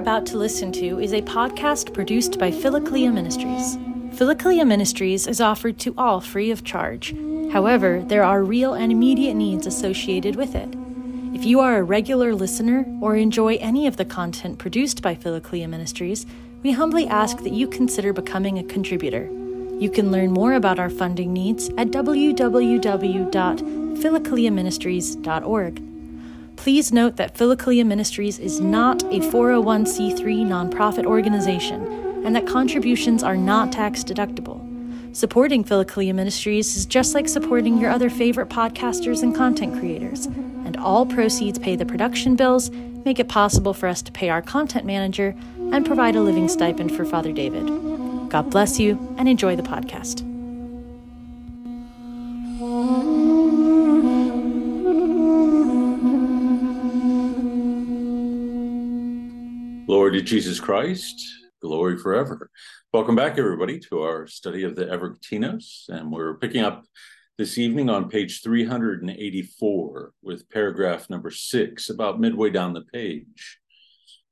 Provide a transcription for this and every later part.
about to listen to is a podcast produced by Philokalia Ministries. Philokalia Ministries is offered to all free of charge. However, there are real and immediate needs associated with it. If you are a regular listener or enjoy any of the content produced by Philokalia Ministries, we humbly ask that you consider becoming a contributor. You can learn more about our funding needs at www.philokaliaministries.org. Please note that Philokalia Ministries is not a 401c3 nonprofit organization and that contributions are not tax deductible. Supporting Philokalia Ministries is just like supporting your other favorite podcasters and content creators, and all proceeds pay the production bills, make it possible for us to pay our content manager, and provide a living stipend for Father David. God bless you and enjoy the podcast. Glory to Jesus Christ, glory forever. Welcome back, everybody, to our study of the Evergetinos. And we're picking up this evening on page 384 with paragraph number six, about midway down the page.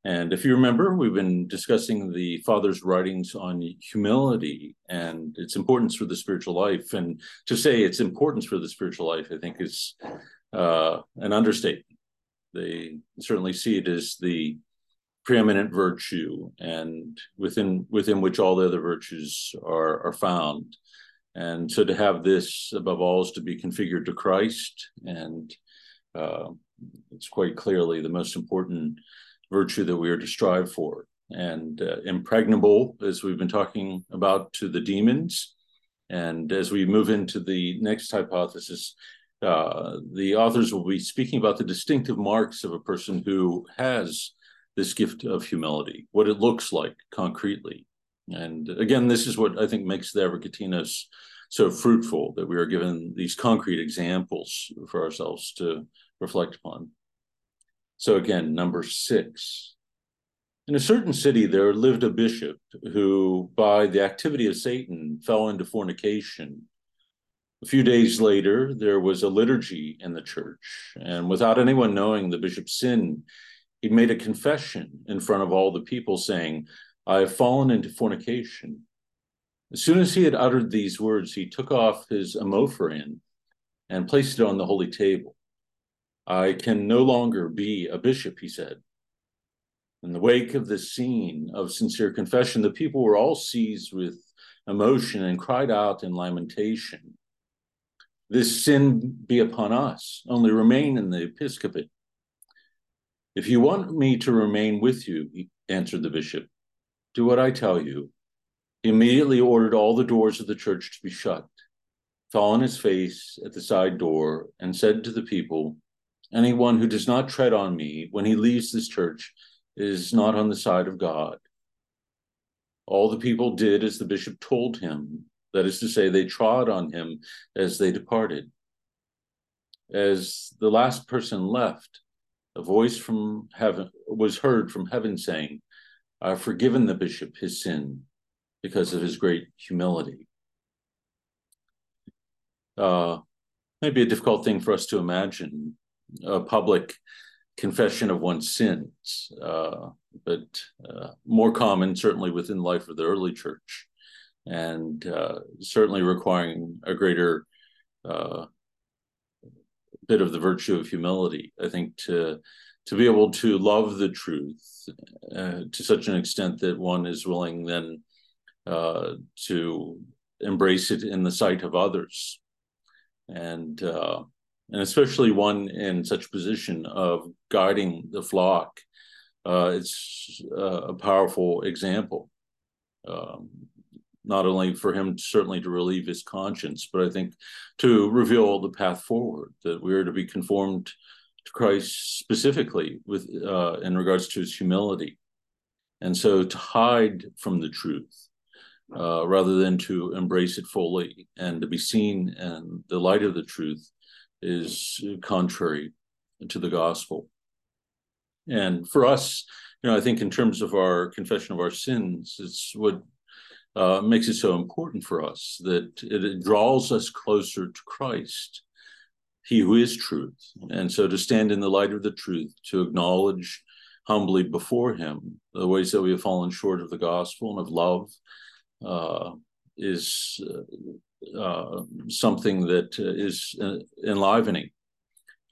And if you remember, we've been discussing the Father's writings on humility and its importance for the spiritual life. And to say its importance for the spiritual life, I think, is uh, an understatement. They certainly see it as the preeminent virtue and within within which all the other virtues are are found. And so to have this above all is to be configured to christ and uh, it's quite clearly the most important virtue that we are to strive for. And uh, impregnable as we've been talking about to the demons. And as we move into the next hypothesis uh, the authors will be speaking about the distinctive marks of a person who has this gift of humility, what it looks like concretely. And again, this is what I think makes the Evergetinos so fruitful that we are given these concrete examples for ourselves to reflect upon. So, again, number six. In a certain city, there lived a bishop who, by the activity of Satan, fell into fornication. A few days later, there was a liturgy in the church, and without anyone knowing the bishop's sin, he made a confession in front of all the people, saying, I have fallen into fornication. As soon as he had uttered these words, he took off his omophorion and placed it on the holy table. I can no longer be a bishop, he said. In the wake of this scene of sincere confession, the people were all seized with emotion and cried out in lamentation. This sin be upon us, only remain in the episcopate if you want me to remain with you, answered the bishop, do what I tell you. He immediately ordered all the doors of the church to be shut, fell on his face at the side door, and said to the people, Anyone who does not tread on me when he leaves this church is not on the side of God. All the people did as the bishop told him, that is to say, they trod on him as they departed. As the last person left, a voice from heaven was heard from heaven saying, I've forgiven the bishop his sin because of his great humility. Uh, maybe a difficult thing for us to imagine a public confession of one's sins, uh, but uh, more common certainly within life of the early church, and uh, certainly requiring a greater uh, bit of the virtue of humility. I think to to be able to love the truth uh, to such an extent that one is willing then uh, to embrace it in the sight of others, and uh, and especially one in such position of guiding the flock. Uh, it's uh, a powerful example. Um, not only for him certainly to relieve his conscience, but I think to reveal the path forward that we are to be conformed to Christ specifically with uh, in regards to his humility, and so to hide from the truth uh, rather than to embrace it fully and to be seen in the light of the truth is contrary to the gospel. And for us, you know, I think in terms of our confession of our sins, it's what uh, makes it so important for us that it, draws us closer to Christ, He who is truth. And so to stand in the light of the truth, to acknowledge humbly before Him the ways that we have fallen short of the gospel and of love uh, is uh, uh something that is enlivening.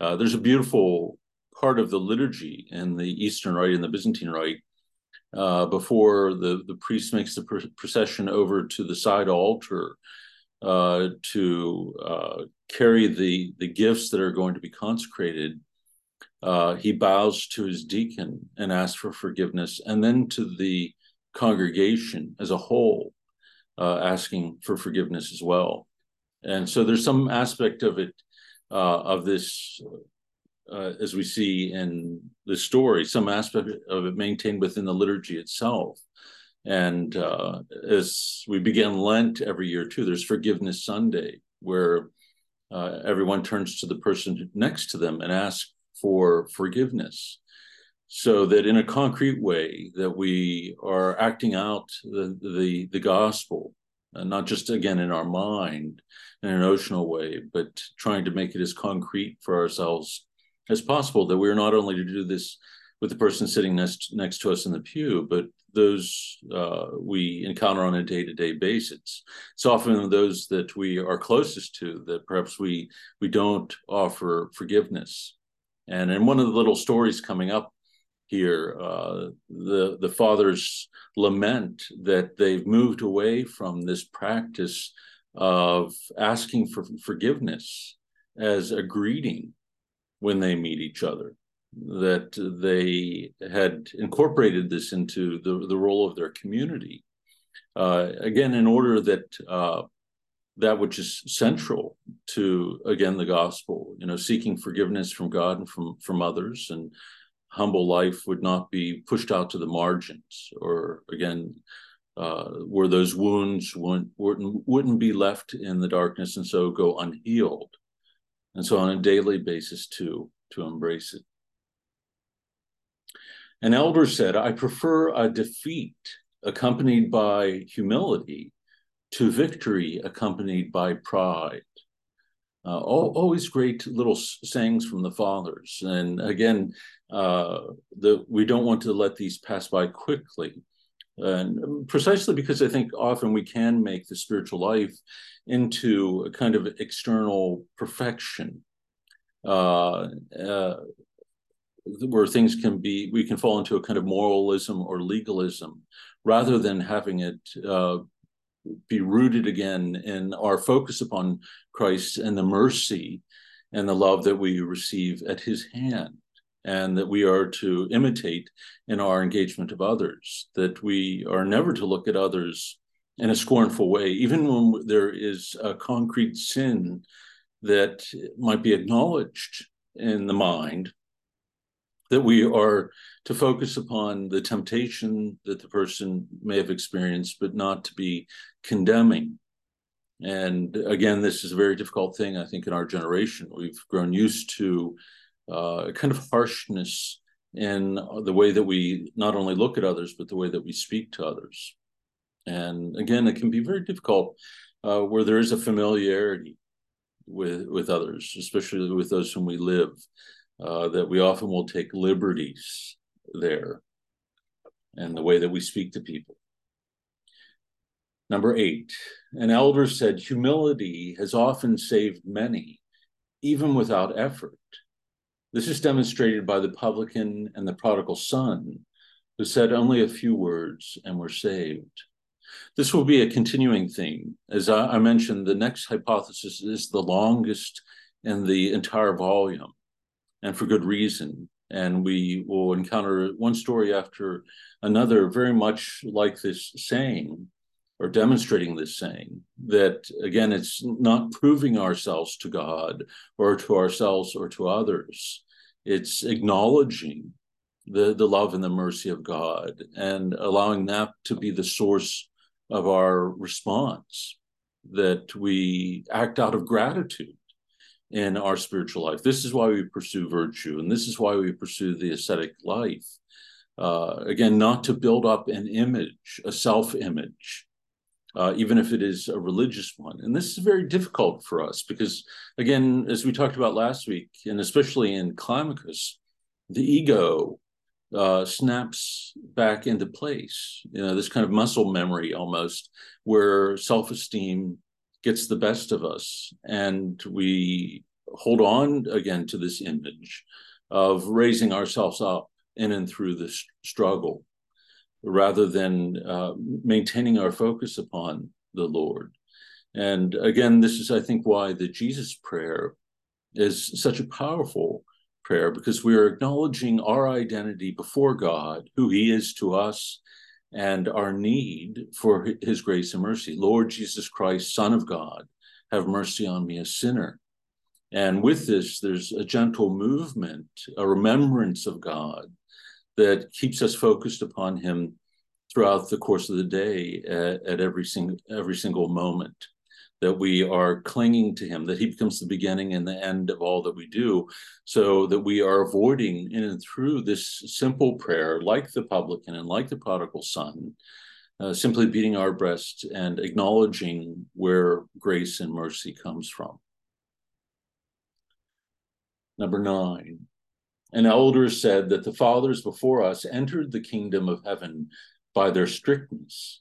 there's a beautiful part of the liturgy in the Eastern Rite and the Byzantine Rite uh, before the, the priest makes the pr- procession over to the side altar uh, to uh, carry the, the gifts that are going to be consecrated. Uh, he bows to his deacon and asks for forgiveness, and then to the congregation as a whole, uh, asking for forgiveness as well. And so there's some aspect of it, uh, of this uh, as we see in the story, some aspect of it maintained within the liturgy itself. And uh, as we begin Lent every year, too, there's Forgiveness Sunday, where uh, everyone turns to the person next to them and asks for forgiveness. So that in a concrete way, that we are acting out the, the, the gospel, and not just again in our mind in an emotional way, but trying to make it as concrete for ourselves as possible that we're not only to do this with the person sitting next next to us in the pew, but those uh, we encounter on a day to day basis. It's often those that we are closest to that perhaps we we don't offer forgiveness. And in one of the little stories coming up here, uh, the the fathers lament that they've moved away from this practice of asking for forgiveness as a greeting when they meet each other that they had incorporated this into the, the role of their community. Uh, again in order that uh, that which is central to again the gospel you know seeking forgiveness from god and from from others and humble life would not be pushed out to the margins or again uh, where those wounds wouldn't, wouldn't, wouldn't be left in the darkness and so go unhealed and so on a daily basis too to embrace it. An elder said i prefer a defeat accompanied by humility to victory accompanied by pride. Uh, always great little sayings from the fathers. And again uh, the, we don't want to let these pass by quickly and precisely because I think often we can make the spiritual life into a kind of external perfection, uh, uh, where things can be, we can fall into a kind of moralism or legalism, rather than having it uh, be rooted again in our focus upon Christ and the mercy and the love that we receive at His hand and that we are to imitate in our engagement of others, that we are never to look at others in a scornful way, even when there is a concrete sin that might be acknowledged in the mind, that we are to focus upon the temptation that the person may have experienced, but not to be condemning. And again, this is a very difficult thing, I think, in our generation. We've grown used to uh, kind of harshness in the way that we not only look at others, but the way that we speak to others. And again, it can be very difficult uh, where there is a familiarity with with others, especially with those whom we live, uh, that we often will take liberties there, and the way that we speak to people. Number eight, an elder said, humility has often saved many, even without effort. This is demonstrated by the publican and the prodigal son, who said only a few words and were saved. This will be a continuing theme. As I, mentioned, the next hypothesis is the longest in the entire volume, and for good reason. And we will encounter one story after another, very much like this saying, or demonstrating this saying that again it's not proving ourselves to god or to ourselves or to others it's acknowledging the, the love and the mercy of God and allowing that to be the source of our response, that we act out of gratitude in our spiritual life. This is why we pursue virtue, and this is why we pursue the ascetic life. Uh, again, not to build up an image, a self image, uh, even if it is a religious one. And this is very difficult for us because, again, as we talked about last week, and especially in Climacus, the ego uh, snaps back into place. You know, this kind of muscle memory almost, where self esteem gets the best of us. And we hold on again to this image of raising ourselves up in and through this struggle rather than uh, maintaining our focus upon the Lord. And again, this is, I think, why the Jesus prayer is such a powerful prayer because we are acknowledging our identity before God, who He is to us, and our need for His grace and mercy. Lord Jesus Christ, Son of God, have mercy on me, a sinner. And with this, there's a gentle movement, a remembrance of God that keeps us focused upon Him throughout the course of the day at, at every single every single moment that we are clinging to him, that he becomes the beginning and the end of all that we do, so that we are avoiding in and through this simple prayer, like the publican and like the prodigal son, uh, simply beating our breast and acknowledging where grace and mercy comes from. Number nine, an elder said that the fathers before us entered the kingdom of heaven by their strictness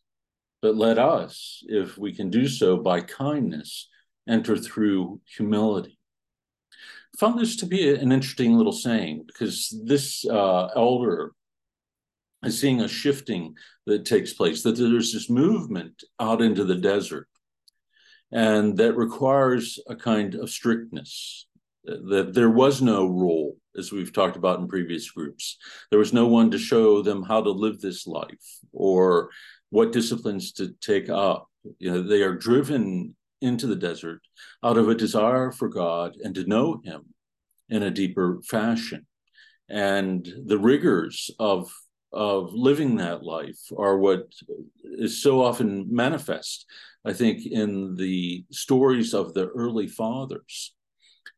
but let us, if we can do so by kindness, enter through humility. I found this to be an interesting little saying because this uh, elder is seeing a shifting that takes place, that there's this movement out into the desert and that requires a kind of strictness, that there was no rule, as we've talked about in previous groups. There was no one to show them how to live this life or what disciplines to take up. You know, they are driven into the desert out of a desire for God and to know Him in a deeper fashion. And the rigors of of living that life are what is so often manifest, I think, in the stories of the early fathers.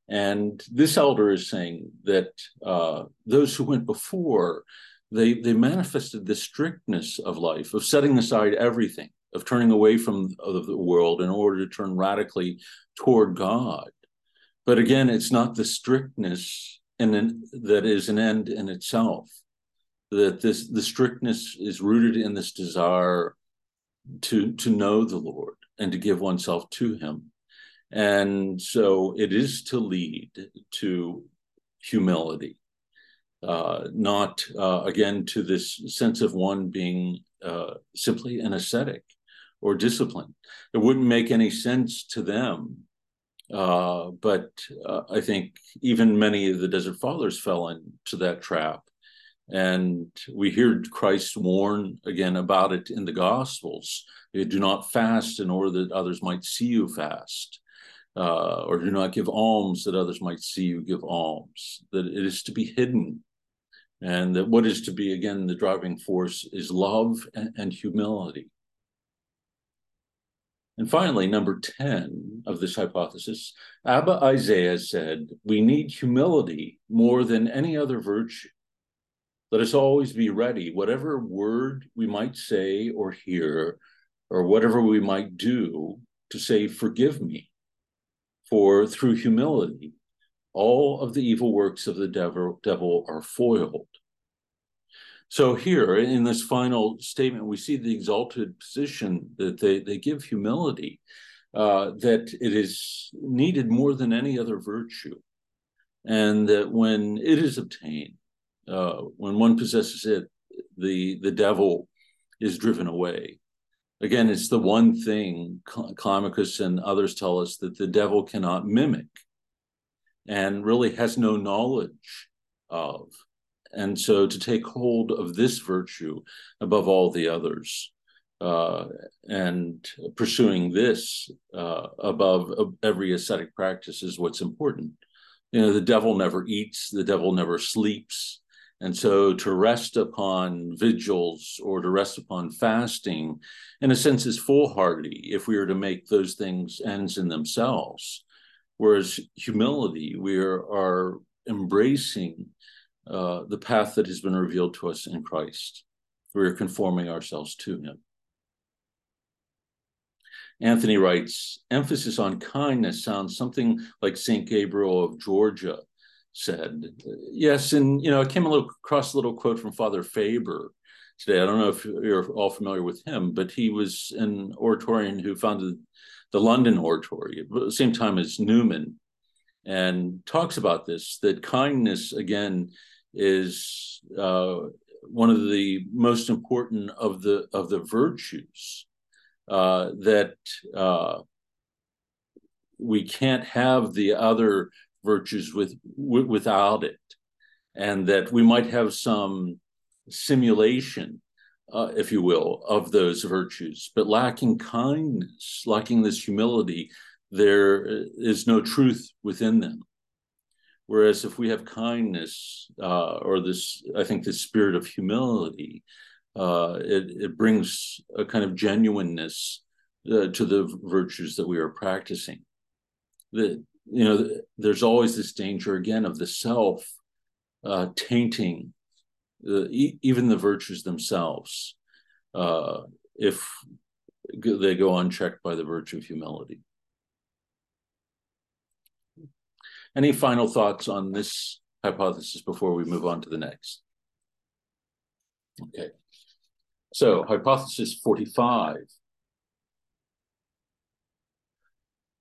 And this elder is saying that uh, those who went before they they manifested the strictness of life, of setting aside everything, of turning away from the world in order to turn radically toward God. But again, it's not the strictness in that is an end in itself. That this the strictness is rooted in this desire to to know the Lord and to give oneself to Him. And so it is to lead to humility uh, not uh, again to this sense of one being uh, simply an ascetic or disciplined. It wouldn't make any sense to them. Uh, but uh, I think even many of the Desert Fathers fell into that trap. And we hear Christ warn again about it in the Gospels. Do not fast in order that others might see you fast. Uh, or do not give alms that others might see you give alms, that it is to be hidden and that what is to be again the driving force is love and, and humility. And finally, number 10 of this hypothesis, Abba Isaiah said, We need humility more than any other virtue. Let us always be ready, whatever word we might say or hear, or whatever we might do, to say, Forgive me. For through humility, all of the evil works of the devil, devil are foiled. So here in this final statement, we see the exalted position that they, they give humility, uh, that it is needed more than any other virtue. And that when it is obtained, uh, when one possesses it, the, the devil is driven away. Again, it's the one thing Climacus and others tell us that the devil cannot mimic and really has no knowledge of. And so to take hold of this virtue above all the others uh, and pursuing this uh, above every ascetic practice is what's important. You know, the devil never eats, the devil never sleeps. And so to rest upon vigils or to rest upon fasting, in a sense, is foolhardy if we are to make those things ends in themselves. Whereas humility, we are, are embracing uh, the path that has been revealed to us in Christ. We are conforming ourselves to him. Anthony writes emphasis on kindness sounds something like St. Gabriel of Georgia said. Yes, and you know, I came a little across a little quote from Father Faber today. I don't know if you're all familiar with him, but he was an Oratorian who founded the London Oratory at the same time as Newman, and talks about this that kindness again is uh, one of the most important of the of the virtues uh, that uh, we can't have the other virtues with, w- without it, and that we might have some simulation, uh, if you will, of those virtues, but lacking kindness, lacking this humility, there is no truth within them. Whereas if we have kindness, uh, or this, I think, this spirit of humility, uh, it, it brings a kind of genuineness uh, to the virtues that we are practicing. That you know, there's always this danger again of the self uh, tainting e- even the virtues themselves uh, if they go unchecked by the virtue of humility. Any final thoughts on this hypothesis before we move on to the next? Okay. So, hypothesis 45,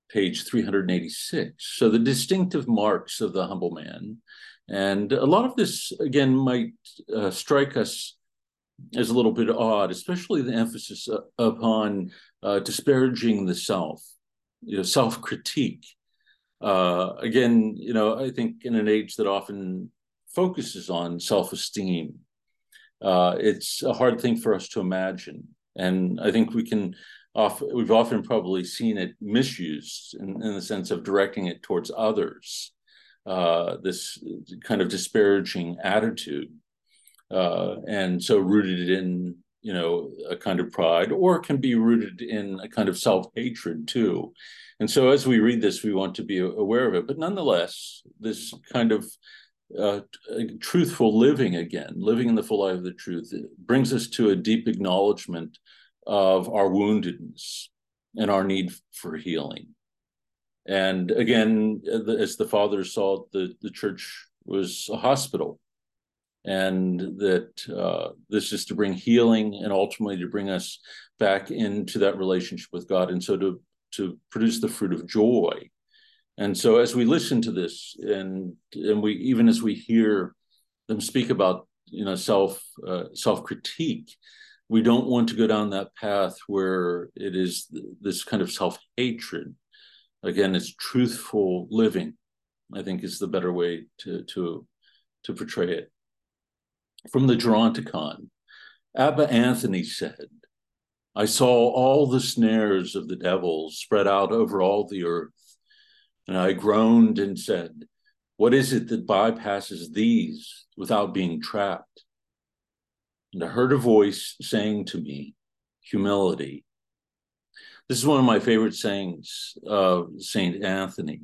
page 386. So, the distinctive marks of the humble man. And a lot of this, again, might uh, strike us as a little bit odd, especially the emphasis uh, upon uh, disparaging the self, you know, self critique. Uh, again, you know, I think in an age that often focuses on self esteem uh, it's a hard thing for us to imagine. And I think we can we've often probably seen it misused in, in the sense of directing it towards others. Uh, this kind of disparaging attitude, uh, and so rooted in you know a kind of pride, or can be rooted in a kind of self hatred too. And so, as we read this, we want to be aware of it. But nonetheless, this kind of uh, truthful living again, living in the full light of the truth, brings us to a deep acknowledgement of our woundedness and our need for healing. And again, as the fathers saw, the, the church was a hospital, and that uh, this is to bring healing and ultimately to bring us back into that relationship with God, and so to to produce the fruit of joy and so as we listen to this and and we even as we hear them speak about you know self uh, self critique we don't want to go down that path where it is this kind of self hatred again it's truthful living i think is the better way to to to portray it from the geronticon abba anthony said i saw all the snares of the devil spread out over all the earth and I groaned and said, What is it that bypasses these without being trapped? And I heard a voice saying to me, Humility. This is one of my favorite sayings of St. Anthony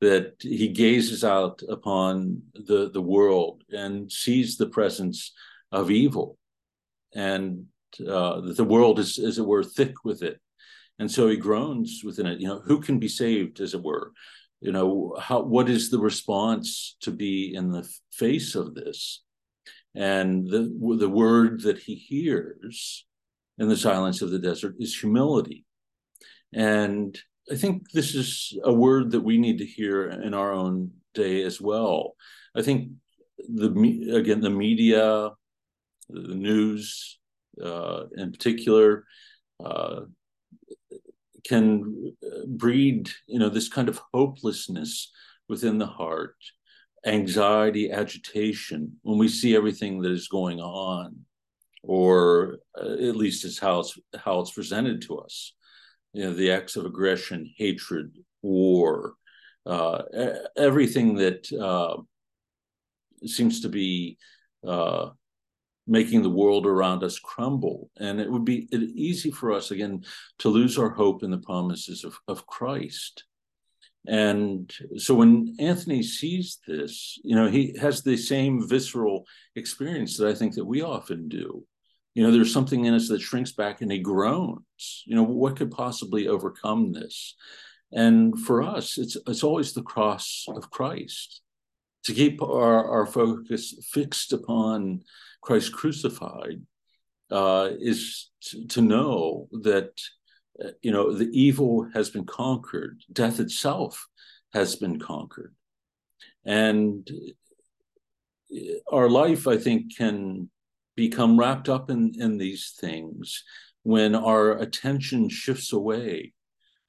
that he gazes out upon the, the world and sees the presence of evil and uh, that the world is, as it were, thick with it and so he groans within it you know who can be saved as it were you know how what is the response to be in the face of this and the the word that he hears in the silence of the desert is humility. And i think this is a word that we need to hear in our own day as well. I think the again the media the news uh, in particular uh, can breed, you know, this kind of hopelessness within the heart, anxiety, agitation when we see everything that is going on, or uh, at least is how it's how it's presented to us. You know, the acts of aggression, hatred, war, uh, everything that uh, seems to be uh, making the world around us crumble. And it would be easy for us, again, to lose our hope in the promises of, of Christ. And so when Anthony sees this, you know, he has the same visceral experience that I think that we often do. You know, there's something in us that shrinks back and he groans. You know, what could possibly overcome this? And for us, it's it's always the cross of Christ to keep our, our focus fixed upon Christ crucified uh, is to, know that you know the evil has been conquered, death itself has been conquered, and uh, our life, I think, can become wrapped up in in these things when our attention shifts away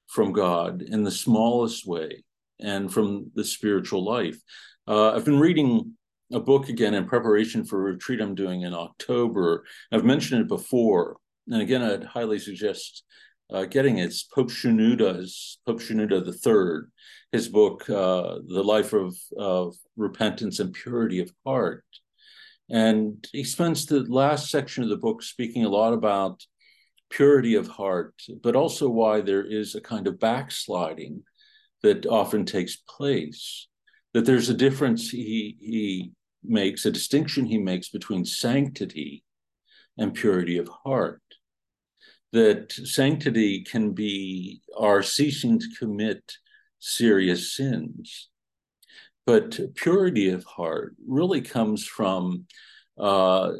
from God in the smallest way and from the spiritual life. Uh, I've been reading a book again in preparation for a retreat I'm doing in October. I've mentioned it before, and again, I'd highly suggest uh, getting it. It's Pope Shenouda's Pope Shenouda III, his book, uh, The Life of, of Repentance and Purity of Heart. And he spends the last section of the book speaking a lot about purity of heart, but also why there is a kind of backsliding that often takes place that there's a difference he he makes a distinction he makes between sanctity and purity of heart that sanctity can be our ceasing to commit serious sins but purity of heart really comes from uh,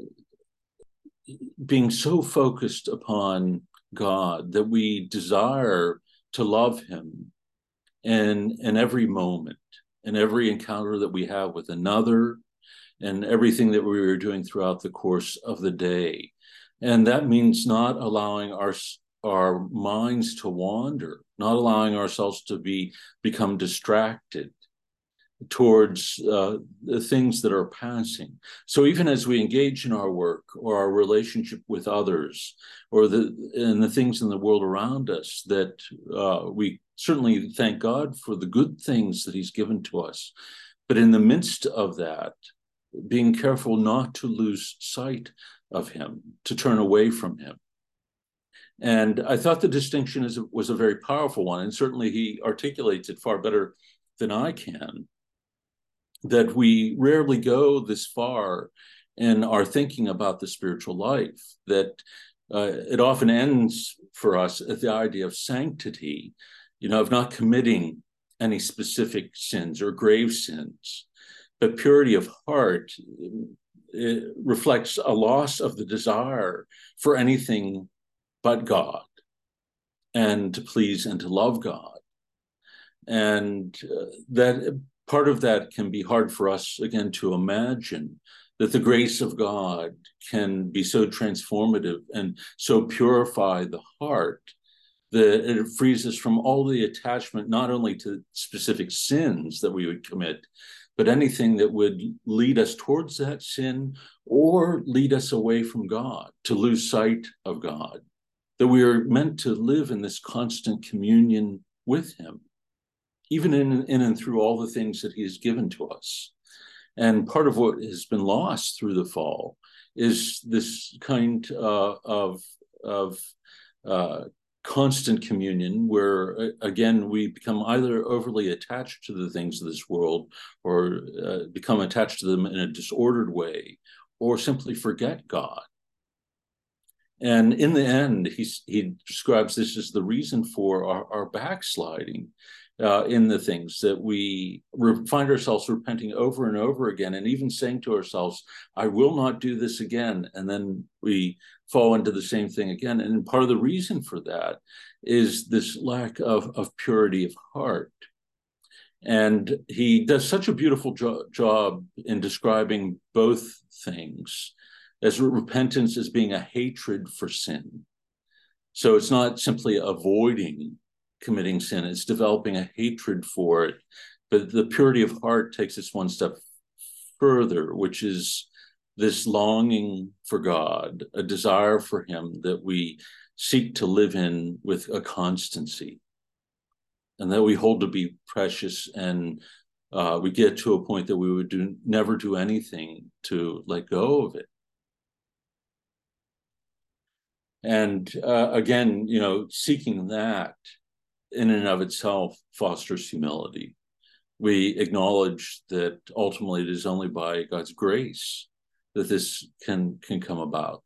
being so focused upon God that we desire to love Him in, in every moment and every encounter that we have with another and everything that we are doing throughout the course of the day. And that means not allowing our our minds to wander, not allowing ourselves to be become distracted towards uh, the things that are passing. So even as we engage in our work or our relationship with others, or the and the things in the world around us, that uh, we certainly thank God for the good things that He's given to us. But in the midst of that, being careful not to lose sight of Him, to turn away from Him. And I thought the distinction is, was a very powerful one. And certainly he articulates it far better than I can. That we rarely go this far in our thinking about the spiritual life, that uh, it often ends for us at the idea of sanctity, you know, of not committing any specific sins or grave sins. But purity of heart reflects a loss of the desire for anything but God and to please and to love God. And uh, that part of that can be hard for us, again, to imagine that the grace of God can be so transformative and so purify the heart that it frees us from all the attachment, not only to specific sins that we would commit, but anything that would lead us towards that sin or lead us away from God, to lose sight of God. That we are meant to live in this constant communion with Him, even in, in and through all the things that He has given to us. And part of what has been lost through the fall is this kind uh, of, of uh, constant communion where uh, again we become either overly attached to the things of this world or uh, become attached to them in a disordered way or simply forget god. And in the end he, he describes this as the reason for our, our backsliding uh, in the things that we re- find ourselves repenting over and over again, and even saying to ourselves, I will not do this again. And then we fall into the same thing again. And part of the reason for that is this lack of, of purity of heart. And he does such a beautiful jo- job in describing both things as repentance as being a hatred for sin. So it's not simply avoiding committing sin, it's developing a hatred for it. But the purity of heart takes us one step further, which is this longing for God, a desire for Him that we seek to live in with a constancy and that we hold to be precious. And uh, we get to a point that we would do never do anything to let go of it. And uh, again you know seeking that in and of itself fosters humility. We acknowledge that ultimately it is only by God's grace that this can can come about.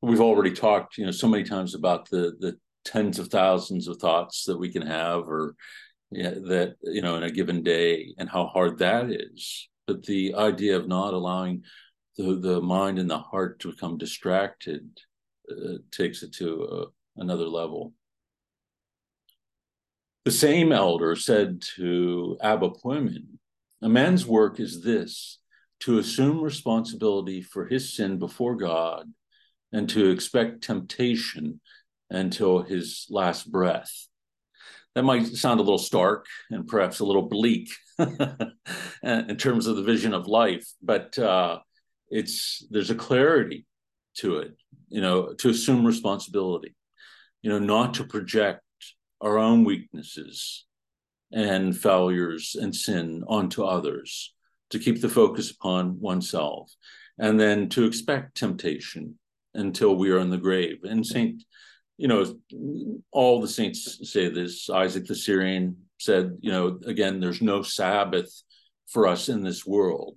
We've already talked, you know, so many times about the the tens of thousands of thoughts that we can have, or yeah, that you know in a given day and how hard that is but the idea of not allowing the, the mind and the heart to become distracted uh, takes it to uh, another level the same elder said to abba Poemen, a man's work is this to assume responsibility for his sin before god and to expect temptation until his last breath. That might sound a little stark and perhaps a little bleak in terms of the vision of life, but uh, it's there's a clarity to it, you know, to assume responsibility, you know, not to project our own weaknesses and failures and sin onto others, to keep the focus upon oneself, and then to expect temptation until we are in the grave. And Saint you know, all the saints say this. Isaac the Syrian said, you know, again, there's no Sabbath for us in this world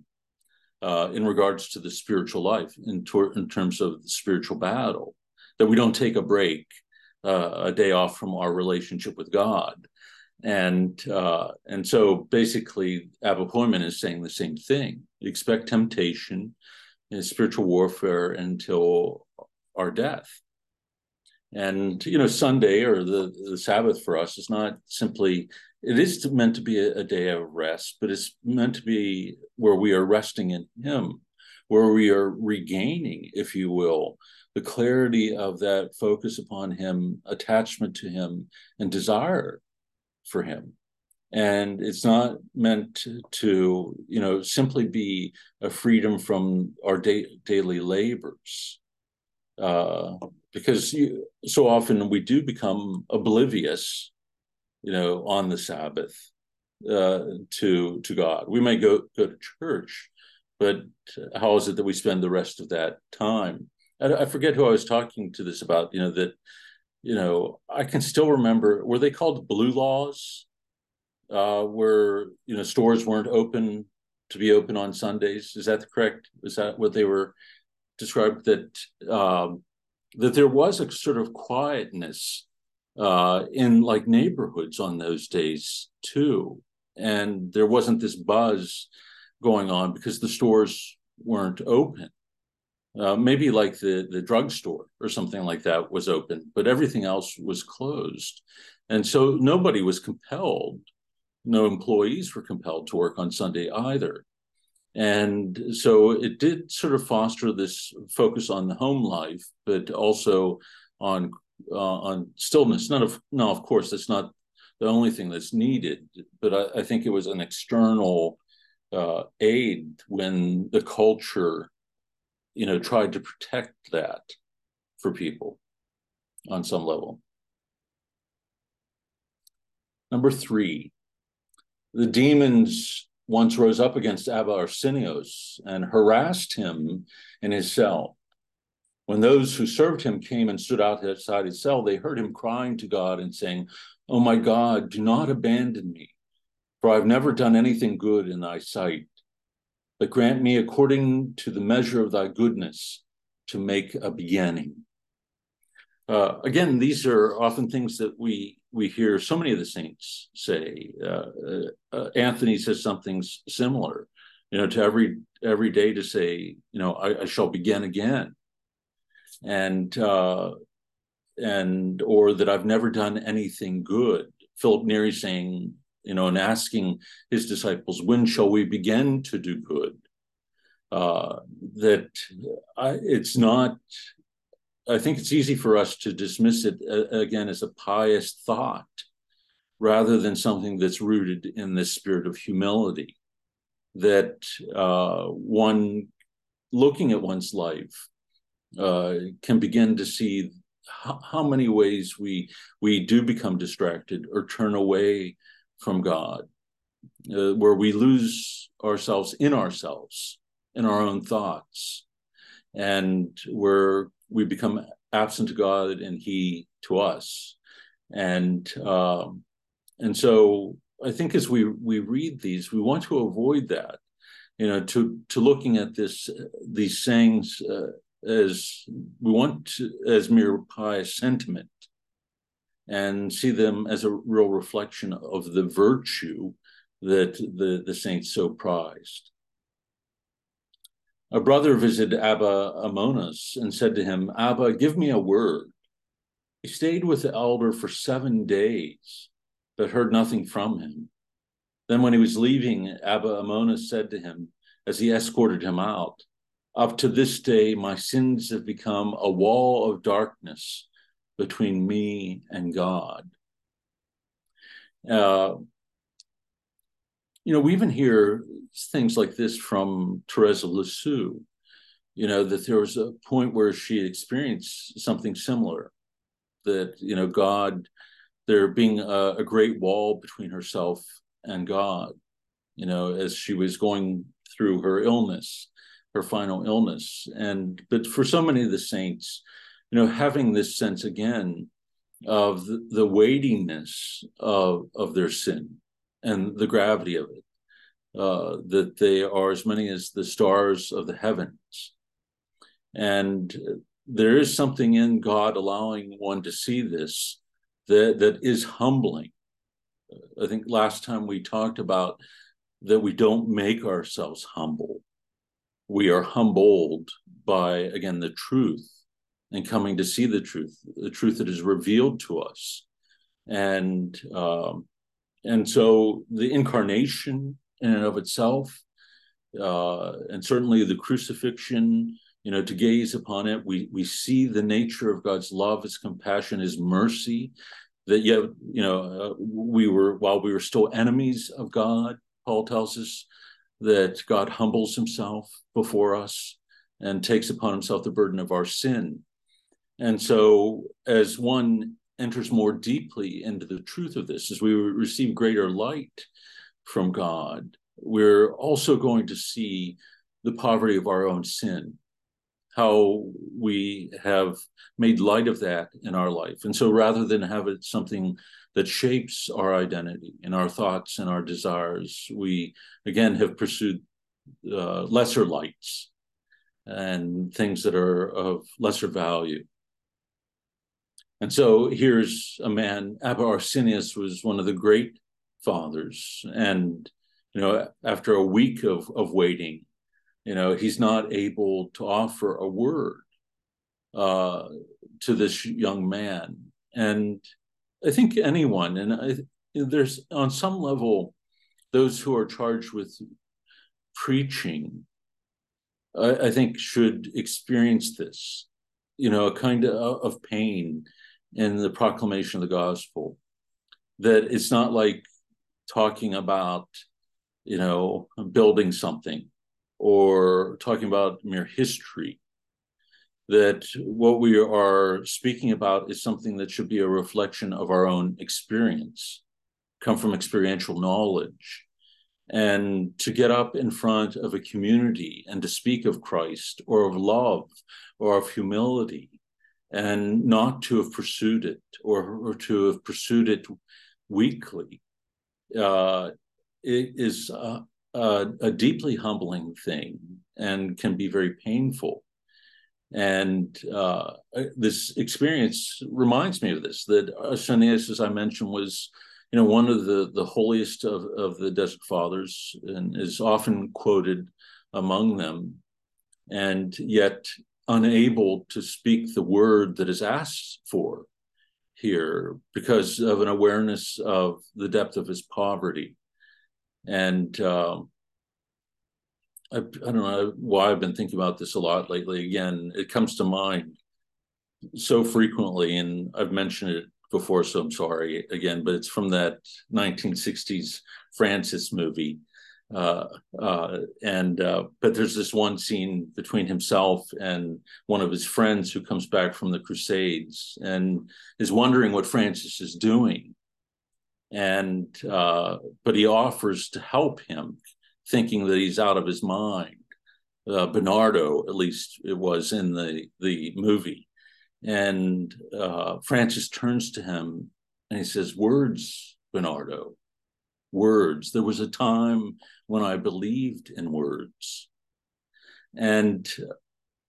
uh, in regards to the spiritual life, in, tor- in terms of the spiritual battle, that we don't take a break, uh, a day off from our relationship with God. And uh, and so basically, Abba Poemen is saying the same thing. Expect temptation and spiritual warfare until our death and you know, Sunday or the, the Sabbath for us is not simply it is meant to be a, a, day of rest, but it's meant to be where we are resting in Him, where we are regaining, if you will, the clarity of that focus upon Him, attachment to Him, and desire for Him. And it's not meant to, you know, simply be a freedom from our da- daily labors. Uh, because you, so often we do become oblivious, you know, on the Sabbath uh, to to God. We may go go to church, but how is it that we spend the rest of that time? I, forget who I was talking to this about. You know that, you know, I can still remember. Were they called blue laws? Uh, where you know stores weren't open to be open on Sundays. Is that correct? Is that what they were described? That um, that there was a sort of quietness uh, in like neighborhoods on those days too, and there wasn't this buzz going on because the stores weren't open. Uh, maybe like the the drugstore or something like that was open, but everything else was closed, and so nobody was compelled. No employees were compelled to work on Sunday either. And so it did sort of foster this focus on the home life, but also on uh, on stillness. None of no, of course, that's not the only thing that's needed, but I, I think it was an external uh, aid when the culture, you know, tried to protect that for people on some level. Number three, the demons once rose up against Abba Arsenios and harassed him in his cell. When those who served him came and stood outside his cell, they heard him crying to God and saying, Oh my God, do not abandon me, for I've never done anything good in thy sight. But grant me according to the measure of thy goodness to make a beginning. Uh, again, these are often things that we we hear so many of the saints say. Uh, uh, uh, Anthony says something similar, you know, to every every day to say, you know, I, I shall begin again, and uh, and or that I've never done anything good. Philip Neri saying, you know, and asking his disciples, when shall we begin to do good? Uh, that I, it's not I think it's easy for us to dismiss it uh, again as a pious thought rather than something that's rooted in this spirit of humility. That uh, one looking at one's life uh, can begin to see how, how, many ways we we do become distracted or turn away from God, uh, where we lose ourselves in ourselves, in our own thoughts, and where we become absent to God and He to us. And um, and so I think as we we read these, we want to avoid that. You know, to to looking at this these sayings uh, as we want to, as mere pious sentiment, and see them as a real reflection of the virtue that the, the saints so prized. A brother visited Abba Amonas and said to him, Abba, give me a word. He stayed with the elder for seven days, but heard nothing from him. Then, when he was leaving, Abba Amonas said to him, as he escorted him out, Up to this day, my sins have become a wall of darkness between me and God. Uh, you know, we even hear things like this from Teresa Lisieux, you know, that there was a point where she experienced something similar, that, you know, God, there being a, a great wall between herself and God, you know, as she was going through her illness, her final illness. And, but for so many of the saints, you know, having this sense again of the, weightiness of, of their sin and the gravity of it, uh, that they are as many as the stars of the heavens. And there is something in God allowing one to see this that, that is humbling. I think last time we talked about that we don't make ourselves humble. We are humbled by, again, the truth and coming to see the truth, the truth that is revealed to us. And um, and so the incarnation in and of itself, uh, and certainly the crucifixion, you know, to gaze upon it, we we see the nature of God's love, His compassion, His mercy. That yet, you know, uh, we were while we were still enemies of God. Paul tells us that God humbles Himself before us and takes upon Himself the burden of our sin. And so, as one enters more deeply into the truth of this, as we receive greater light from God, we're also going to see the poverty of our own sin, how we have made light of that in our life. And so, rather than have it something that shapes our identity and our thoughts and our desires, we again have pursued uh, lesser lights and things that are of lesser value. And so here's a man, Abba Arsenius was one of the great fathers. And, you know, after a week of, of waiting, you know, he's not able to offer a word uh, to this young man. And I think anyone, and I, there's on some level, those who are charged with preaching, I, I think should experience this, you know, a kind of, of pain in the proclamation of the gospel that it's not like talking about you know building something or talking about mere history that what we are speaking about is something that should be a reflection of our own experience come from experiential knowledge. And to get up in front of a community and to speak of christ or of love or of humility and not to have pursued it or, or to have pursued it weakly uh, it is a, a, a, deeply humbling thing and can be very painful. And uh, this experience reminds me of this that Arsenius, as I mentioned, was you know one of the the holiest of, of the desert fathers and is often quoted among them and yet unable to speak the word that is asked for here because of an awareness of the depth of his poverty. And um, I, I, don't know why I've been thinking about this a lot lately. Again, it comes to mind so frequently, and I've mentioned it before, so I'm sorry again, but it's from that 1960s Francis movie uh, uh, and uh, but there's this one scene between himself and one of his friends who comes back from the Crusades and is wondering what Francis is doing, and uh, but he offers to help him, thinking that he's out of his mind. Uh, Bernardo, at least it was in the the movie, and Francis turns to him and he says, "Words, Bernardo." Words. There was a time when I believed in words. And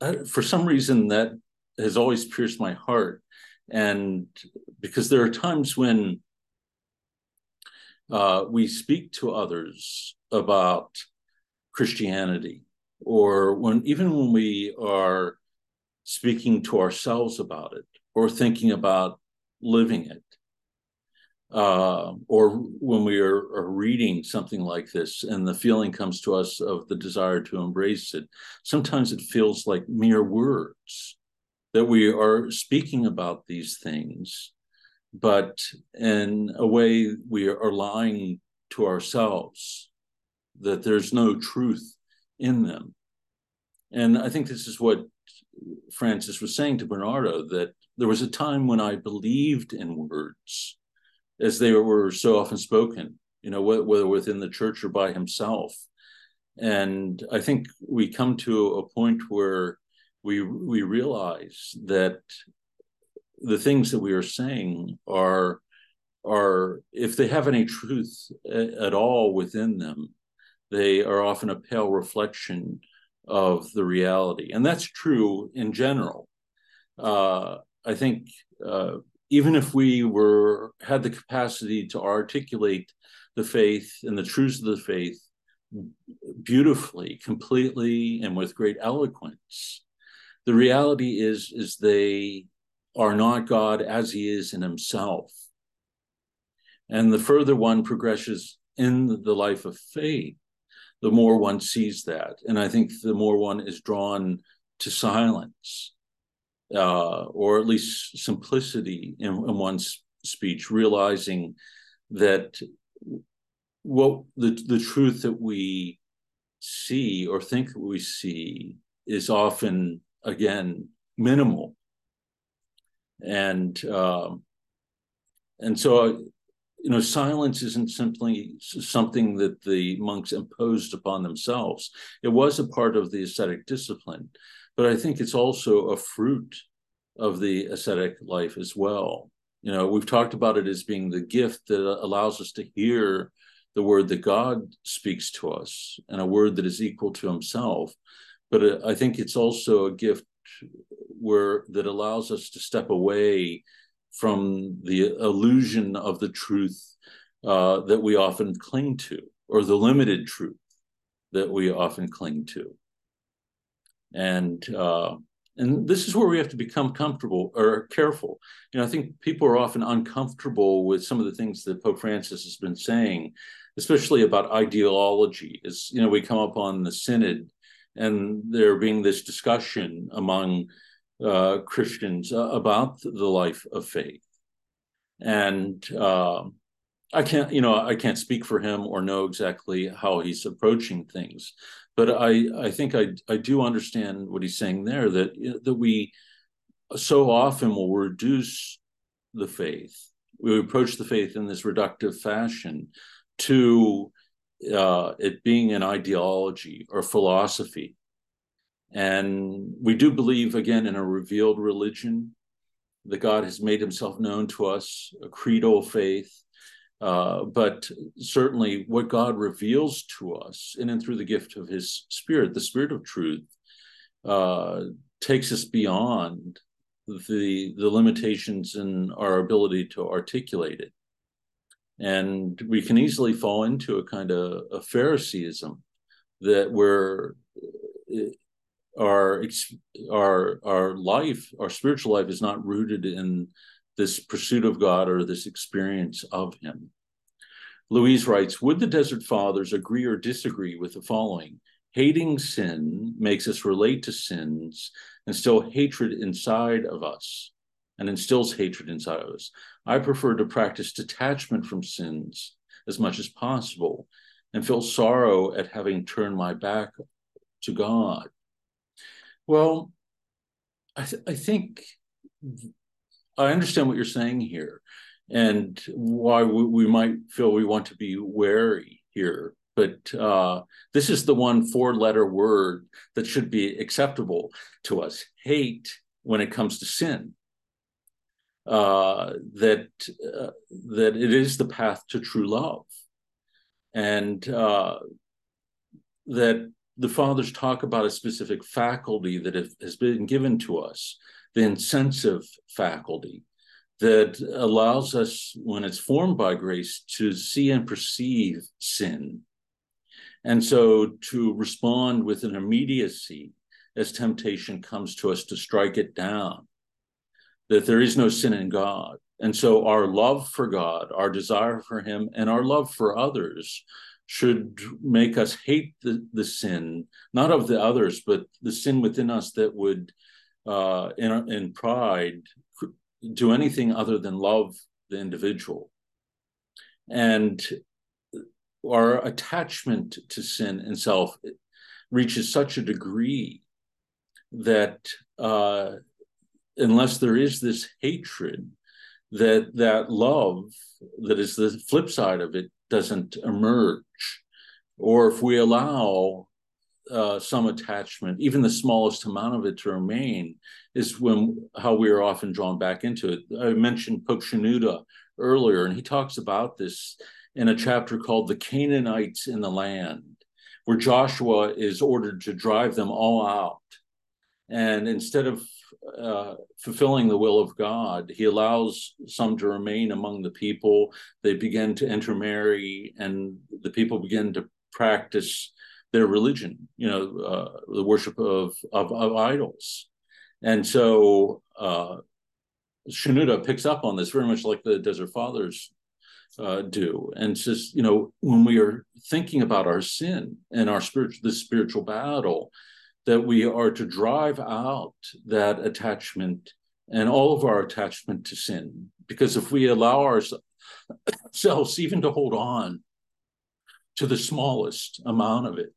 uh, for some reason, that has always pierced my heart. And because there are times when uh, we speak to others about Christianity, or when even when we are speaking to ourselves about it, or thinking about living it, uh, or when we are, are, reading something like this and the feeling comes to us of the desire to embrace it, sometimes it feels like mere words that we are speaking about these things, but in a way we are lying to ourselves that there's no truth in them. And I think this is what Francis was saying to Bernardo that there was a time when I believed in words as they were so often spoken, you know, whether within the church or by himself. And I think we come to a point where we we realize that the things that we are saying are are if they have any truth at all within them, they are often a pale reflection of the reality, and that's true in general. Uh, I think uh, even if we were had the capacity to articulate the faith and the truths of the faith beautifully, completely, and with great eloquence, the reality is is they are not God as He is in Himself. And the further one progresses in the life of faith, the more one sees that. And I think the more one is drawn to silence uh, or at least simplicity in, in one's speech, realizing that what the the truth that we see or think we see is often again minimal. And um, and so you know silence isn't simply something that the monks imposed upon themselves. It was a part of the ascetic discipline but I think it's also a fruit of the ascetic life as well. You know, we've talked about it as being the gift that allows us to hear the word that God speaks to us and a word that is equal to himself. But uh, I think it's also a gift where that allows us to step away from the illusion of the truth uh, that we often cling to, or the limited truth that we often cling to and uh, and this is where we have to become comfortable or careful. You know, I think people are often uncomfortable with some of the things that Pope Francis has been saying, especially about ideology. As you know, we come up on the synod, and there being this discussion among uh, Christians uh, about the life of faith, and uh, I can't, you know, I can't speak for him or know exactly how he's approaching things, but I, I think I, I do understand what he's saying there that that we so often will reduce the faith. We approach the faith in this reductive fashion to uh, it being an ideology or philosophy. And we do believe, again, in a revealed religion that God has made himself known to us, a creedal faith, uh, but certainly, what God reveals to us in and through the gift of His Spirit, the Spirit of truth, uh, takes us beyond the the limitations in our ability to articulate it, and we can easily fall into a kind of a Phariseeism that where uh, our our our life, our spiritual life, is not rooted in this pursuit of God or this experience of Him. Louise writes Would the Desert Fathers agree or disagree with the following? Hating sin makes us relate to sins, and instill hatred inside of us, and instills hatred inside of us. I prefer to practice detachment from sins as much as possible and feel sorrow at having turned my back to God. Well, I, th- I think I understand what you're saying here and why we, might feel we want to be wary here. But uh, this is the one four letter word that should be acceptable to us hate when it comes to sin. Uh, that uh, that it is the path to true love, and uh, that the fathers talk about a specific faculty that has been given to us, the incensive faculty, that allows us, when it's formed by grace, to see and perceive sin. And so to respond with an immediacy as temptation comes to us to strike it down, that there is no sin in God. And so our love for God, our desire for Him, and our love for others should make us hate the, the sin, not of the others, but the sin within us that would, uh, in, in pride, do anything other than love the individual. And our attachment to sin and self reaches such a degree that uh, unless there is this hatred, that that love that is the flip side of it doesn't emerge, or if we allow uh, some attachment, even the smallest amount of it to remain, is when how we are often drawn back into it. I mentioned Pope Shenouda earlier, and he talks about this in a chapter called "The Canaanites in the Land," where Joshua is ordered to drive them all out, and instead of uh, fulfilling the will of God, he allows some to remain among the people. They begin to intermarry, and the people begin to practice their religion, you know, uh, the worship of, of, of idols. And so uh, Shenouda picks up on this very much like the Desert Fathers uh, do, and says, you know, when we are thinking about our sin and our spiritual, this spiritual battle, that we are to drive out that attachment and all of our attachment to sin, because if we allow ourselves even to hold on to the smallest amount of it,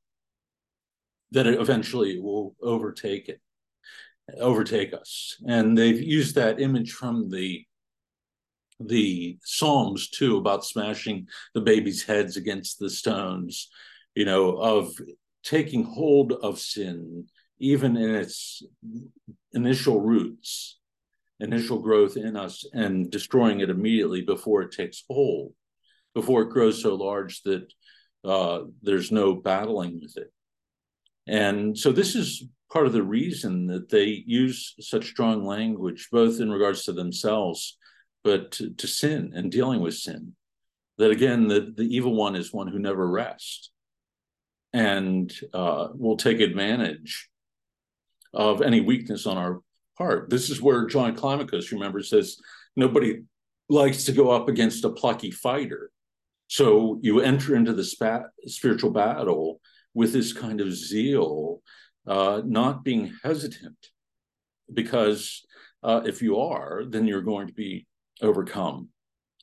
that it eventually will overtake it, overtake us. And they've used that image from the the Psalms too about smashing the baby's heads against the stones, you know, of taking hold of sin, even in its initial roots, initial growth in us, and destroying it immediately before it takes hold, before it grows so large that uh, there's no battling with it. And so this is part of the reason that they use such strong language, both in regards to themselves, but to, to sin and dealing with sin. That again, the, the evil one is one who never rests and uh, will take advantage of any weakness on our part. This is where John Climacus, remember, says nobody likes to go up against a plucky fighter. So you enter into the spa- spiritual battle with this kind of zeal, uh, not being hesitant, because uh, if you are, then you're going to be overcome.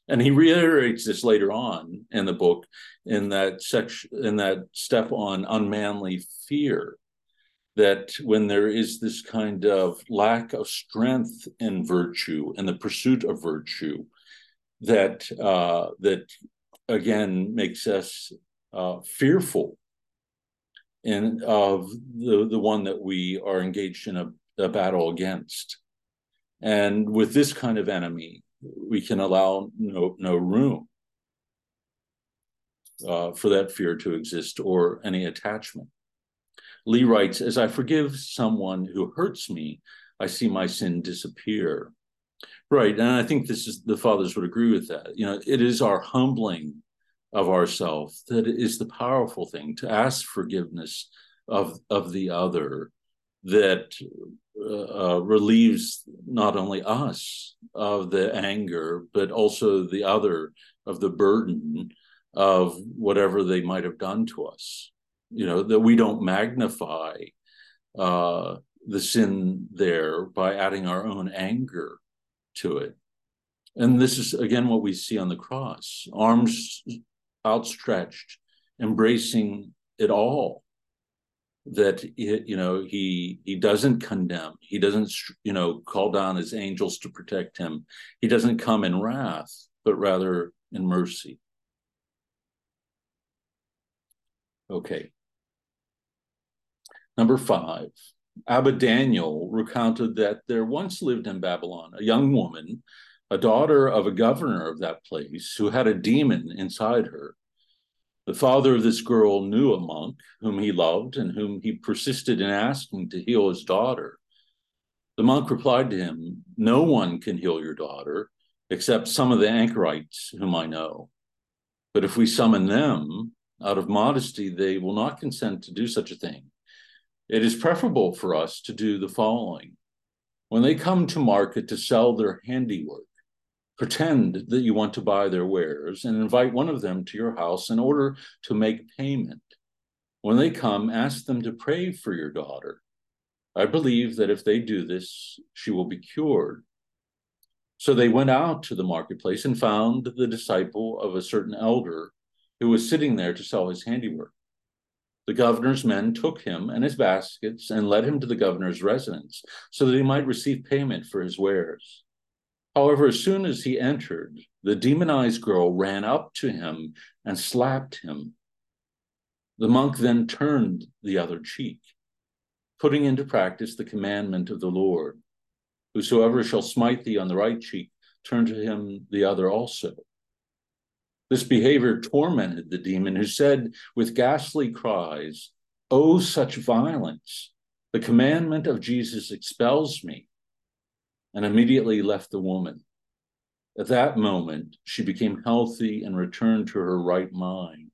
And he reiterates this later on in the book, in that section, in that step on unmanly fear, that when there is this kind of lack of strength in virtue and the pursuit of virtue, that uh, that again makes us uh, fearful in of the the one that we are engaged in a, a battle against. And with this kind of enemy, we can allow no no room uh, for that fear to exist or any attachment. Lee writes, as I forgive someone who hurts me, I see my sin disappear. Right. And I think this is the fathers would agree with that. You know, it is our humbling of ourself that is the powerful thing to ask forgiveness of of the other that uh, uh, relieves not only us of the anger but also the other of the burden of whatever they might have done to us. You know that we don't magnify uh, the sin there by adding our own anger to it. And this is again what we see on the cross. Arms outstretched, embracing it all. That you know he he doesn't condemn. He doesn't you know call down his angels to protect him. He doesn't come in wrath, but rather in mercy. Okay. Number five, Abba Daniel recounted that there once lived in Babylon a young woman a daughter of a governor of that place who had a demon inside her. The father of this girl knew a monk whom he loved and whom he persisted in asking to heal his daughter. The monk replied to him, No one can heal your daughter. except some of the anchorites whom I know. But if we summon them out of modesty, they will not consent to do such a thing. It is preferable for us to do the following. When they come to market to sell their handiwork, pretend that you want to buy their wares and invite one of them to your house in order to make payment. When they come, ask them to pray for your daughter. I believe that if they do this, she will be cured. So they went out to the marketplace and found the disciple of a certain elder who was sitting there to sell his handiwork. The governor's men took him and his baskets and led him to the governor's residence so that he might receive payment for his wares. However, as soon as he entered, the demonized girl ran up to him and slapped him. The monk then turned the other cheek, putting into practice the commandment of the Lord Whosoever shall smite thee on the right cheek, turn to him the other also. This behavior tormented the demon, who said with ghastly cries, Oh, such violence! The commandment of Jesus expels me, and immediately left the woman. At that moment, she became healthy and returned to her right mind.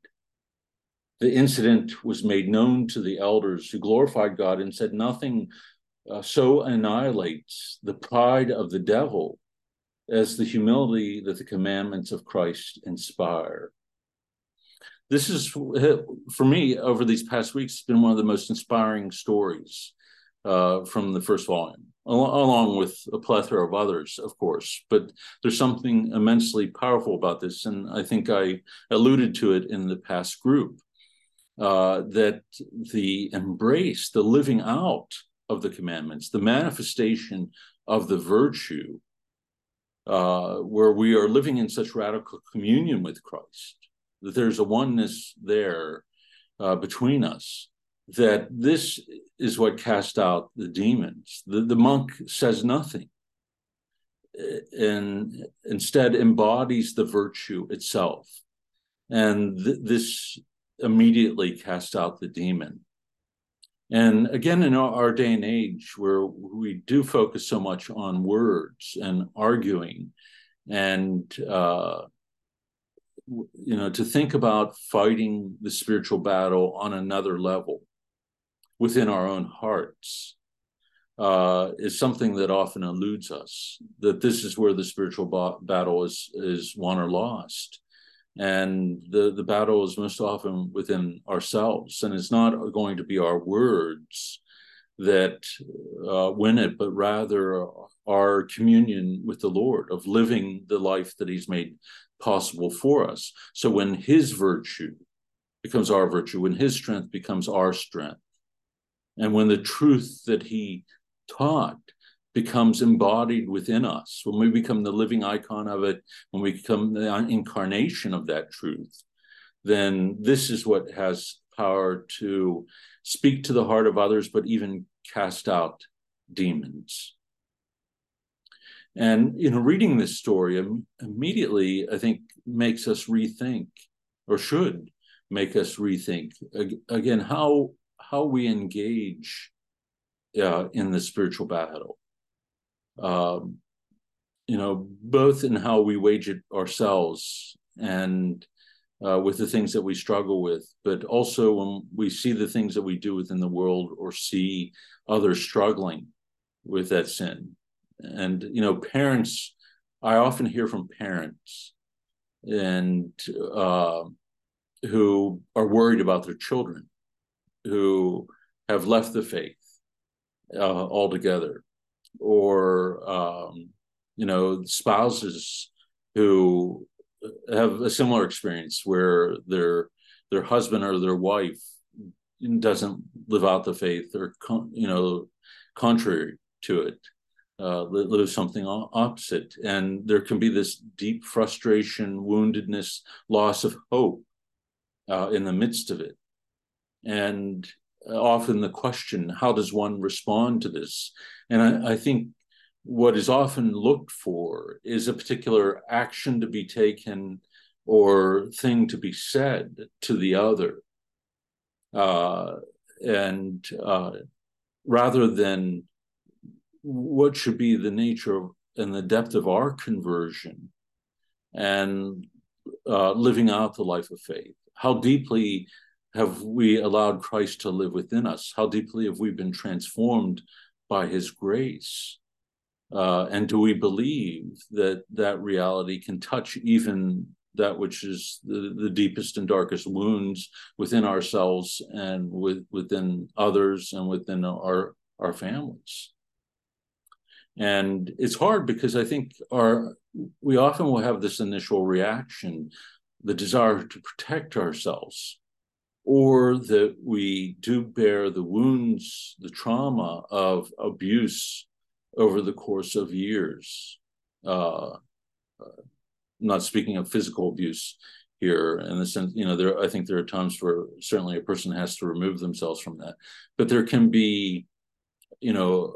The incident was made known to the elders who glorified God and said nothing uh, so annihilates the pride of the devil as the humility that the commandments of Christ inspire. This is, for me, over these past weeks, has been one of the most inspiring stories uh, from the first volume, along with a plethora of others, of course. But there's something immensely powerful about this, and I think I alluded to it in the past group. Uh, that the embrace, the living out of the commandments, the manifestation of the virtue, uh, where we are living in such radical communion with Christ, that there's a oneness there uh, between us, that this is what cast out the demons. The, the monk says nothing and instead embodies the virtue itself. And th- this immediately casts out the demon. And again, in our day and age where we do focus so much on words and arguing, and uh, you know, to think about fighting the spiritual battle on another level within our own hearts uh, is something that often eludes us. That this is where the spiritual battle is is won or lost and the the battle is most often within ourselves and it's not going to be our words that uh, win it but rather our communion with the lord of living the life that he's made possible for us so when his virtue becomes our virtue when his strength becomes our strength and when the truth that he taught becomes embodied within us, when we become the living icon of it, when we become the incarnation of that truth, then this is what has power to speak to the heart of others, but even cast out demons. And you know, reading this story immediately, I think, makes us rethink, or should make us rethink again how how we engage uh, in the spiritual battle um, you know, both in how we wage it ourselves and uh, with the things that we struggle with, but also when we see the things that we do within the world or see others struggling with that sin. And, you know, parents, I often hear from parents and uh, who are worried about their children, who have left the faith uh, altogether. Or um, you know spouses who have a similar experience where their their husband or their wife doesn't live out the faith or you know contrary to it uh, lives something opposite. And there can be this deep frustration woundedness loss of hope uh, in the midst of it and often the question how does one respond to this and I, I think what is often looked for is a particular action to be taken or thing to be said to the other. Uh, and uh, rather than what should be the nature and the depth of our conversion and uh, living out the life of faith. How deeply have we allowed Christ to live within us? How deeply have we been transformed by his grace? Uh, and do we believe that that reality can touch even that which is the, the deepest and darkest wounds within ourselves and with, within others and within our, our families? And it's hard because I think our we often will have this initial reaction, the desire to protect ourselves, or that we do bear the wounds, the trauma of abuse over the course of years. Uh, uh, not speaking of physical abuse here in the sense, you know, there I think there are times where certainly a person has to remove themselves from that, but there can be, you know,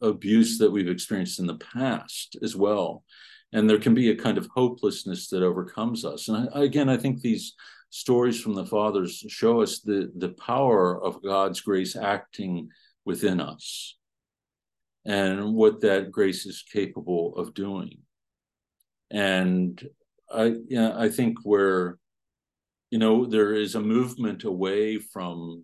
abuse that we've experienced in the past as well. And there can be a kind of hopelessness that overcomes us. And I, again, I think these stories from the fathers show us the, the power of God's grace acting within us and what that grace is capable of doing. And I, yeah, I think where, you know, there is a movement away from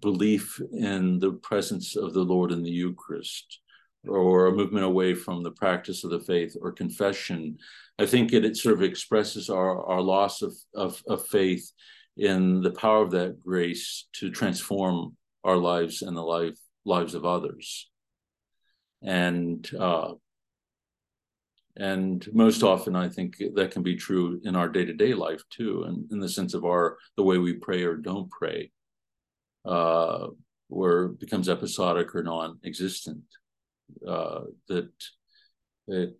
belief in the presence of the Lord in the Eucharist or a movement away from the practice of the faith or confession. I think it, it sort of expresses our, our loss of, of, of faith in the power of that grace to transform our lives and the life lives of others. And uh, and most often i think that can be true in our day-to-day life too and in the sense of our the way we pray or don't pray uh, or becomes episodic or non-existent. Uh, that it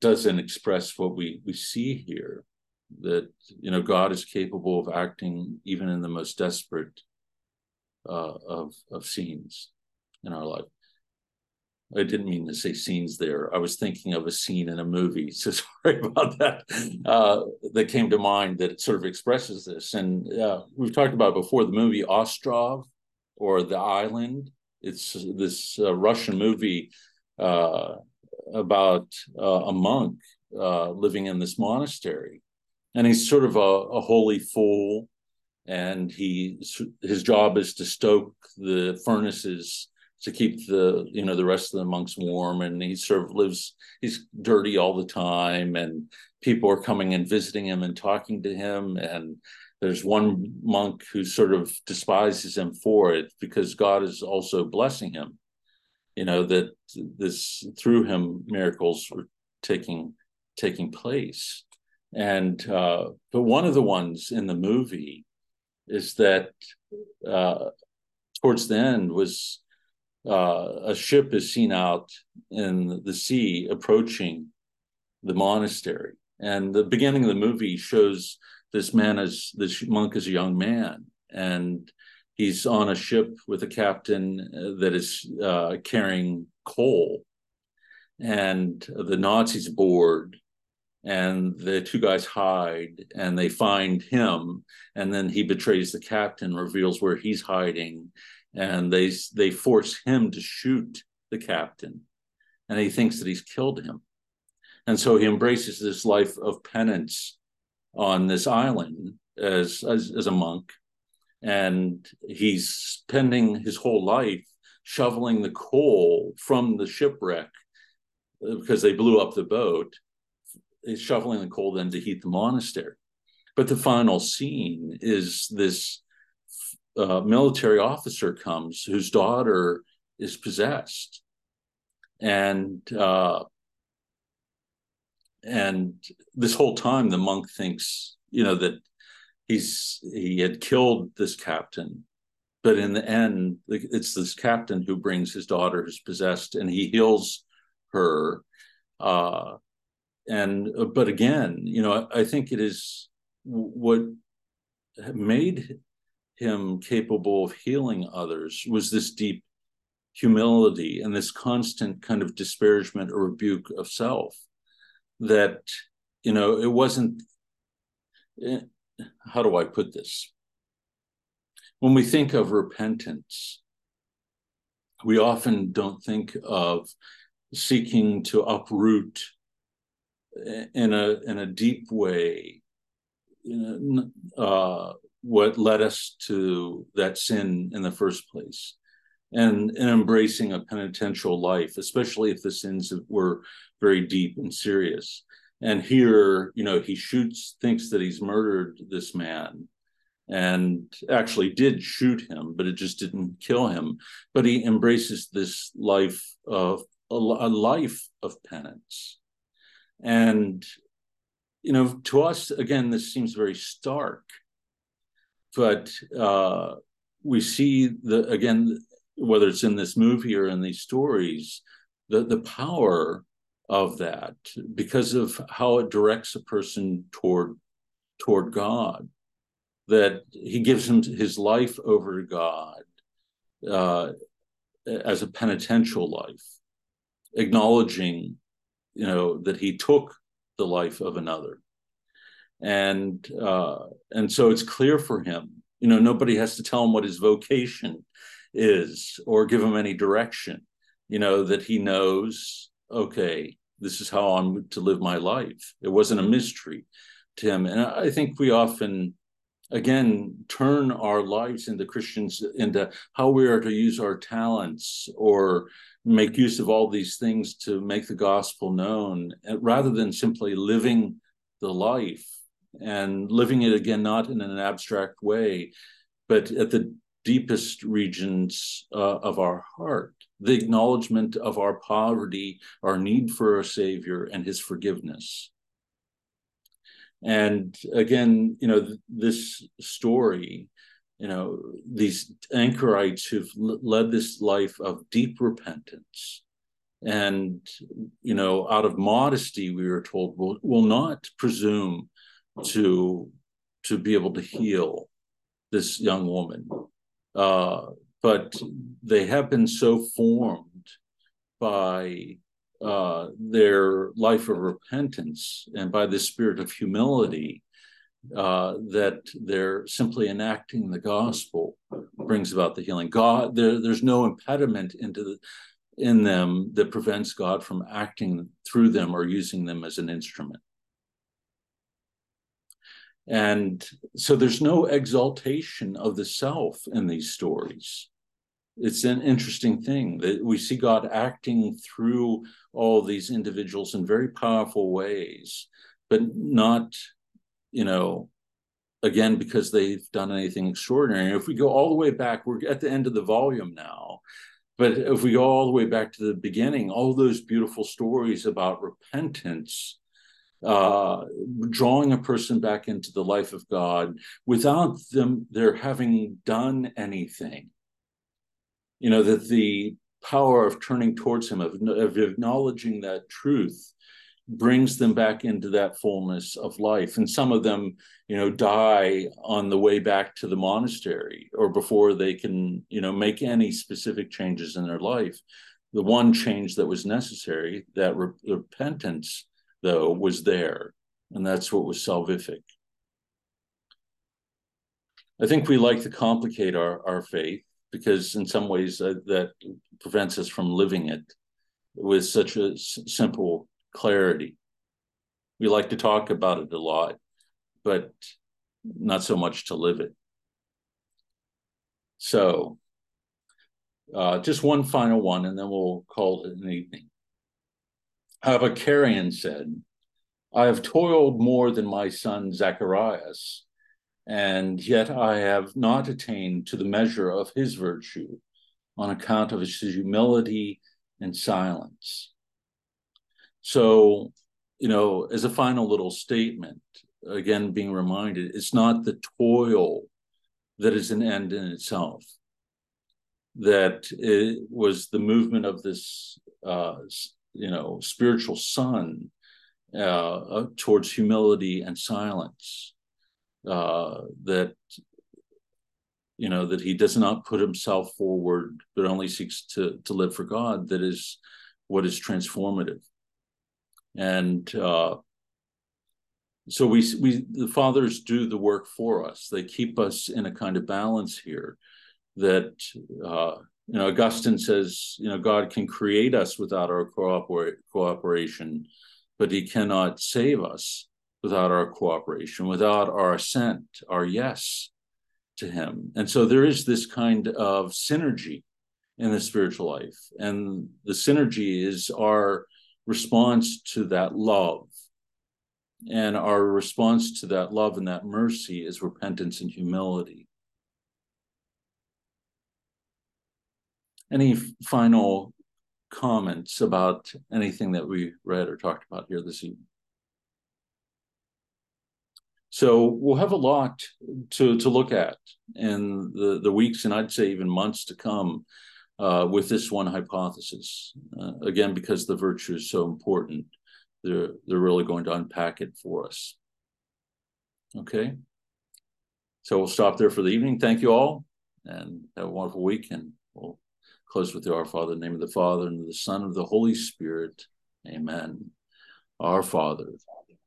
doesn't express what we we see here. That you know God is capable of acting even in the most desperate uh, of of scenes in our life. I didn't mean to say scenes there. I was thinking of a scene in a movie. So sorry about that. Uh, that came to mind that sort of expresses this. And uh, we've talked about before the movie Ostrov or The Island. It's this uh, Russian movie uh, about uh, a monk uh, living in this monastery. And he's sort of a, a holy fool. And he his job is to stoke the furnaces to keep the you know the rest of the monks warm and he sort of lives he's dirty all the time and people are coming and visiting him and talking to him and there's one monk who sort of despises him for it because god is also blessing him you know that this through him miracles were taking taking place and uh but one of the ones in the movie is that uh towards the end was uh, a ship is seen out in the sea approaching the monastery. And the beginning of the movie shows this man as this monk as a young man, and he's on a ship with a captain uh, that is uh, carrying coal, and the Nazis board, and the two guys hide, and they find him, and then he betrays the captain, reveals where he's hiding, and they they force him to shoot the captain. And he thinks that he's killed him. And so he embraces this life of penance on this island as as, as a monk and he's spending his whole life shoveling the coal from the shipwreck uh, because they blew up the boat. He's shoveling the coal then to heat the monastery. But the final scene is this uh, military officer comes whose daughter is possessed, and uh, and this whole time the monk thinks you know that he's he had killed this captain but in the end it's this captain who brings his daughter who's possessed and he heals her uh and but again you know i, I think it is what made him capable of healing others was this deep humility and this constant kind of disparagement or rebuke of self that you know it wasn't eh, how do i put this? When we think of repentance we often don't think of seeking to uproot in a in a deep way uh, what led us to that sin in the first place and, and embracing a penitential life especially if the sins were very deep and serious and here you know he shoots thinks that he's murdered this man and actually did shoot him but it just didn't kill him. But he embraces this life of a, a life of penance. And you know to us again this seems very stark but uh we see the again whether it's in this movie or in these stories the the power of that because of how it directs a person toward toward God, that he gives him his life over to God uh, as a penitential life, acknowledging, you know, that he took the life of another, and uh, and so it's clear for him. You know, nobody has to tell him what his vocation is or give him any direction. You know that he knows. Okay, this is how I'm to live my life. It wasn't a mystery to him. And I think we often, again, turn our lives into Christians into how we are to use our talents or make use of all these things to make the gospel known rather than simply living the life and living it again, not in an abstract way, but at the deepest regions uh, of our heart the acknowledgement of our poverty, our need for a Savior, and His forgiveness. And again, you know, th- this story, you know, these anchorites who've l- led this life of deep repentance and, you know, out of modesty, we were told, will, will not presume to to be able to heal this young woman. Uh, but they have been so formed by uh, their life of repentance and by the spirit of humility uh, that they're simply enacting the gospel brings about the healing. God, there, there's no impediment into the, in them that prevents God from acting through them or using them as an instrument. And so there's no exaltation of the self in these stories. It's an interesting thing that we see God acting through all these individuals in very powerful ways, but not, you know, again, because they've done anything extraordinary. If we go all the way back, we're at the end of the volume now. But if we go all the way back to the beginning, all those beautiful stories about repentance uh, drawing a person back into the life of God without them their having done anything. You know, that the power of turning towards Him, of, of acknowledging that truth, brings them back into that fullness of life. And some of them, you know, die on the way back to the monastery or before they can, you know, make any specific changes in their life. The one change that was necessary, that re- repentance, though, was there. And that's what was salvific. I think we like to complicate our, our faith because, in some ways, uh, that prevents us from living it with such a s- simple clarity. We like to talk about it a lot, but not so much to live it. So, uh, just one final one, and then we'll call it an evening. Abba Carion said, I have toiled more than my son Zacharias, and yet I have not attained to the measure of his virtue on account of his humility and silence. So, you know, as a final little statement, again, being reminded, it's not the toil that is an end in itself, that it was the movement of this, uh, you know, spiritual son uh, towards humility and silence. Uh, that you know that he does not put himself forward, but only seeks to to live for God. That is what is transformative, and uh, so we we the fathers do the work for us. They keep us in a kind of balance here that uh, you know, Augustine says, you know, God can create us without our cooper- cooperation, but he cannot save us without our cooperation, without our assent, our yes to him. And so there is this kind of synergy in the spiritual life. And the synergy is our response to that love. And our response to that love and that mercy is repentance and humility. Any final comments about anything that we read or talked about here this evening? So we'll have a lot to, to look at in the, the weeks and I'd say even months to come uh, with this one hypothesis. Uh, again, because the virtue is so important, they're, they're really going to unpack it for us. Okay. So we'll stop there for the evening. Thank you all and have a wonderful week. Close with the Our Father, the name of the Father and of the Son of the Holy Spirit. Amen. Our Father,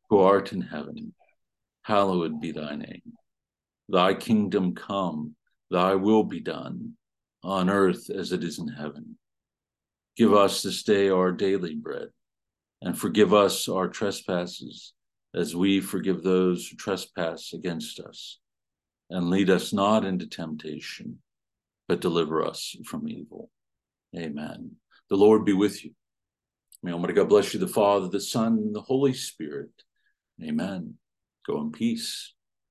who art in heaven, hallowed be thy name. Thy kingdom come, thy will be done, on earth as it is in heaven. Give us this day our daily bread, and forgive us our trespasses, as we forgive those who trespass against us. And lead us not into temptation but deliver us from evil. Amen. The Lord be with you. May Almighty God bless you, the Father, the Son, and the Holy Spirit. Amen. Go in peace.